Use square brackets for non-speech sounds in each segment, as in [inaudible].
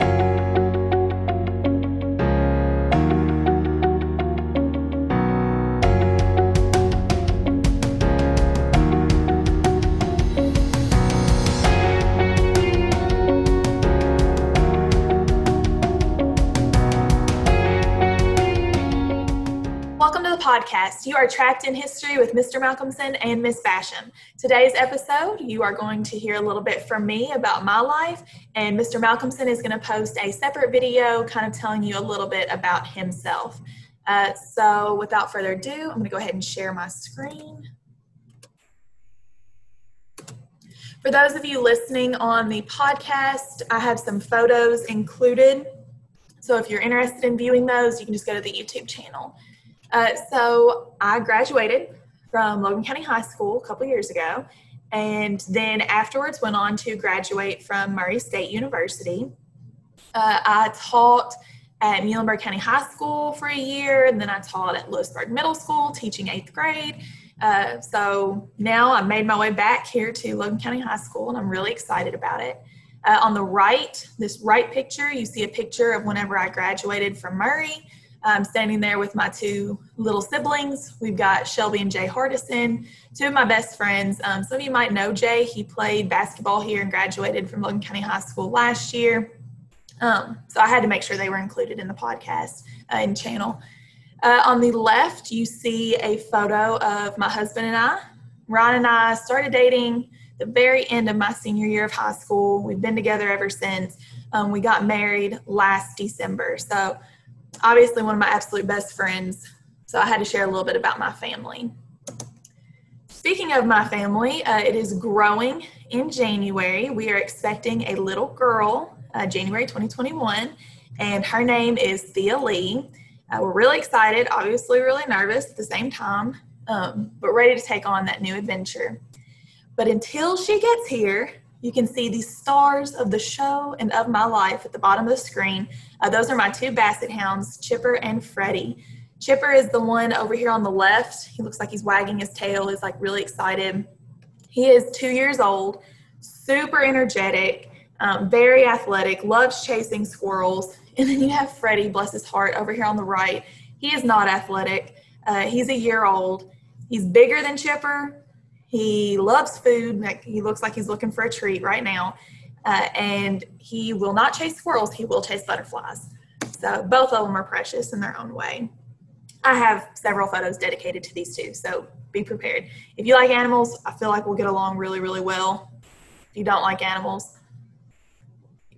podcast. You are trapped in history with Mr. Malcolmson and Miss Basham. Today's episode, you are going to hear a little bit from me about my life, and Mr. Malcolmson is going to post a separate video kind of telling you a little bit about himself. Uh, so, without further ado, I'm going to go ahead and share my screen. For those of you listening on the podcast, I have some photos included. So, if you're interested in viewing those, you can just go to the YouTube channel. Uh, so I graduated from Logan County High School a couple years ago, and then afterwards went on to graduate from Murray State University. Uh, I taught at Muhlenberg County High School for a year, and then I taught at Lewisburg Middle School, teaching eighth grade. Uh, so now I made my way back here to Logan County High School, and I'm really excited about it. Uh, on the right, this right picture, you see a picture of whenever I graduated from Murray. I'm standing there with my two little siblings. We've got Shelby and Jay Hardison, two of my best friends. Um, some of you might know Jay. He played basketball here and graduated from Logan County High School last year. Um, so I had to make sure they were included in the podcast uh, and channel. Uh, on the left, you see a photo of my husband and I. Ron and I started dating the very end of my senior year of high school. We've been together ever since. Um, we got married last December. So obviously one of my absolute best friends. So I had to share a little bit about my family. Speaking of my family, uh, it is growing in January. We are expecting a little girl, uh, January 2021, and her name is Thea Lee. Uh, we're really excited, obviously, really nervous at the same time, um, but ready to take on that new adventure. But until she gets here, you can see the stars of the show and of my life at the bottom of the screen. Uh, those are my two basset hounds, Chipper and Freddie. Chipper is the one over here on the left. He looks like he's wagging his tail, is like really excited. He is two years old, super energetic, um, very athletic, loves chasing squirrels. [laughs] And then you have Freddie, bless his heart, over here on the right. He is not athletic. Uh, he's a year old. He's bigger than Chipper, he loves food. He looks like he's looking for a treat right now. Uh, and he will not chase squirrels. He will chase butterflies. So both of them are precious in their own way. I have several photos dedicated to these two, so be prepared. If you like animals, I feel like we'll get along really, really well. If you don't like animals,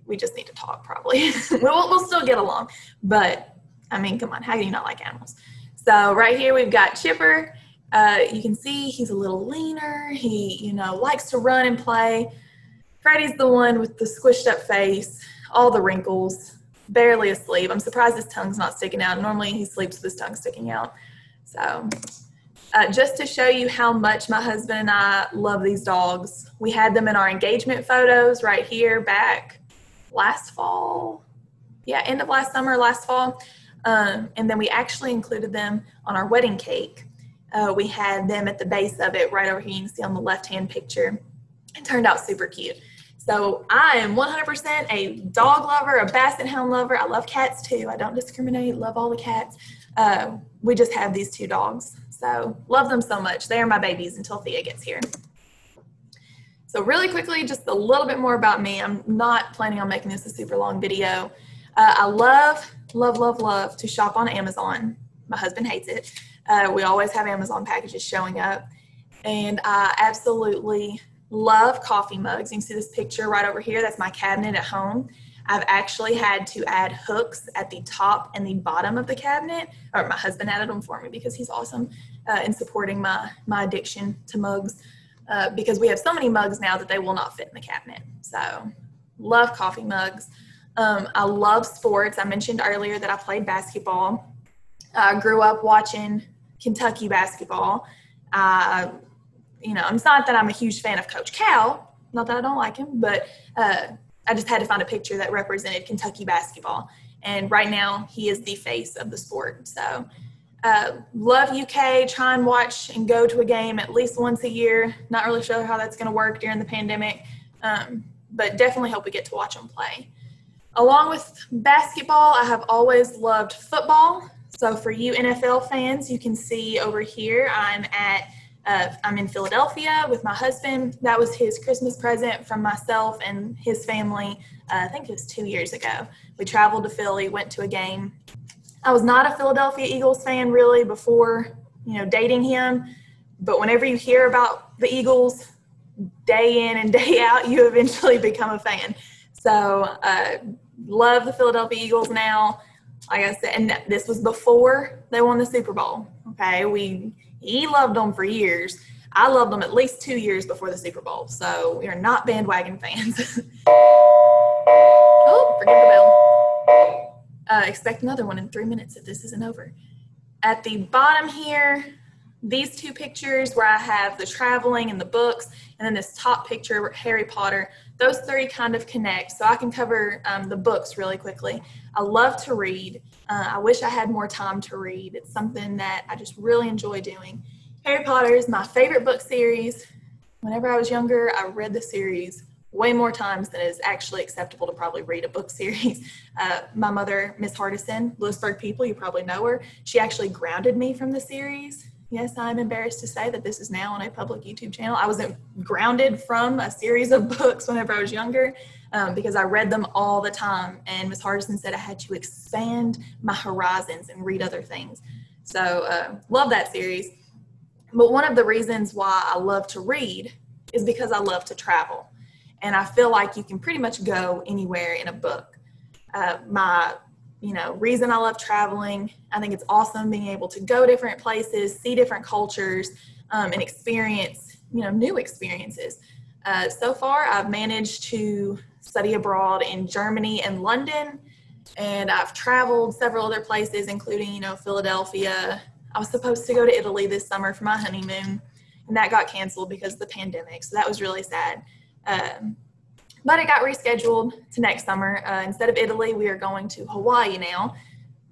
we just need to talk probably. [laughs] we'll, we'll still get along, but I mean, come on, how can you not like animals? So right here we've got Chipper. Uh, you can see he's a little leaner. He, you know, likes to run and play. Freddie's the one with the squished up face, all the wrinkles, barely asleep. I'm surprised his tongue's not sticking out. Normally he sleeps with his tongue sticking out. So, uh, just to show you how much my husband and I love these dogs, we had them in our engagement photos right here back last fall. Yeah, end of last summer, last fall. Um, and then we actually included them on our wedding cake uh, we had them at the base of it right over here. You can see on the left hand picture. It turned out super cute. So I am 100% a dog lover, a basset hound lover. I love cats too. I don't discriminate. Love all the cats. Uh, we just have these two dogs. So love them so much. They are my babies until Thea gets here. So really quickly, just a little bit more about me. I'm not planning on making this a super long video. Uh, I love, love, love, love to shop on Amazon. My husband hates it. Uh, we always have Amazon packages showing up. And I absolutely love coffee mugs. You can see this picture right over here. That's my cabinet at home. I've actually had to add hooks at the top and the bottom of the cabinet, or my husband added them for me because he's awesome uh, in supporting my, my addiction to mugs. Uh, because we have so many mugs now that they will not fit in the cabinet. So, love coffee mugs. Um, I love sports. I mentioned earlier that I played basketball. I grew up watching Kentucky basketball. Uh, you know, it's not that I'm a huge fan of Coach Cal, not that I don't like him, but uh, I just had to find a picture that represented Kentucky basketball. And right now, he is the face of the sport. So, uh, love UK. Try and watch and go to a game at least once a year. Not really sure how that's going to work during the pandemic, um, but definitely hope we get to watch them play. Along with basketball, I have always loved football. So for you NFL fans, you can see over here I'm at uh, I'm in Philadelphia with my husband. That was his Christmas present from myself and his family. Uh, I think it was two years ago. We traveled to Philly, went to a game. I was not a Philadelphia Eagles fan really before, you know, dating him. But whenever you hear about the Eagles day in and [laughs] day out, you eventually become a fan. So, uh, love the Philadelphia Eagles now. Like I said, and this was before they won the Super Bowl. Okay, we he loved them for years. I loved them at least two years before the Super Bowl. So we are not bandwagon fans. [laughs] oh, forget the bell. Uh, expect another one in three minutes if this isn't over. At the bottom here, these two pictures where I have the traveling and the books, and then this top picture, Harry Potter, those three kind of connect. So I can cover um, the books really quickly. I love to read. Uh, I wish I had more time to read. It's something that I just really enjoy doing. Harry Potter is my favorite book series. Whenever I was younger, I read the series way more times than is actually acceptable to probably read a book [laughs] series. Uh, my mother, Miss Hardison, Lewisburg people, you probably know her. She actually grounded me from the series yes, I'm embarrassed to say that this is now on a public YouTube channel. I was grounded from a series of [laughs] books whenever I was younger um, because I read them all the time. And Ms. Hardison said I had to expand my horizons and read other things. So, uh, love that series. But one of the reasons why I love to read is because I love to travel. And I feel like you can pretty much go anywhere in a book. Uh, my you know reason i love traveling. I think it's awesome being able to go different places see different cultures um, and experience you know new experiences. Uh, so far i've managed to study abroad in germany and london and i've traveled several other places including you know philadelphia. I was supposed to go to italy this summer for my honeymoon and that got canceled because of the pandemic so that was really sad. Um, but it got rescheduled to next summer. Uh, instead of Italy, we are going to Hawaii now.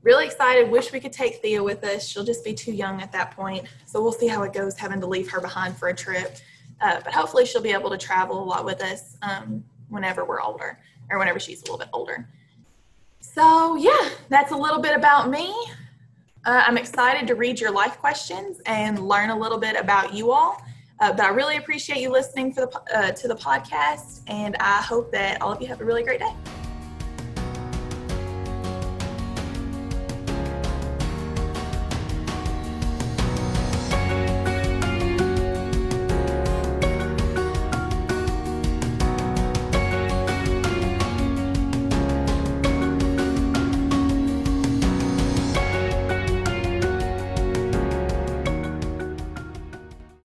Really excited. Wish we could take Thea with us. She'll just be too young at that point. So we'll see how it goes having to leave her behind for a trip. Uh, but hopefully, she'll be able to travel a lot with us um, whenever we're older or whenever she's a little bit older. So, yeah, that's a little bit about me. Uh, I'm excited to read your life questions and learn a little bit about you all. Uh, but I really appreciate you listening for the, uh, to the podcast, and I hope that all of you have a really great day.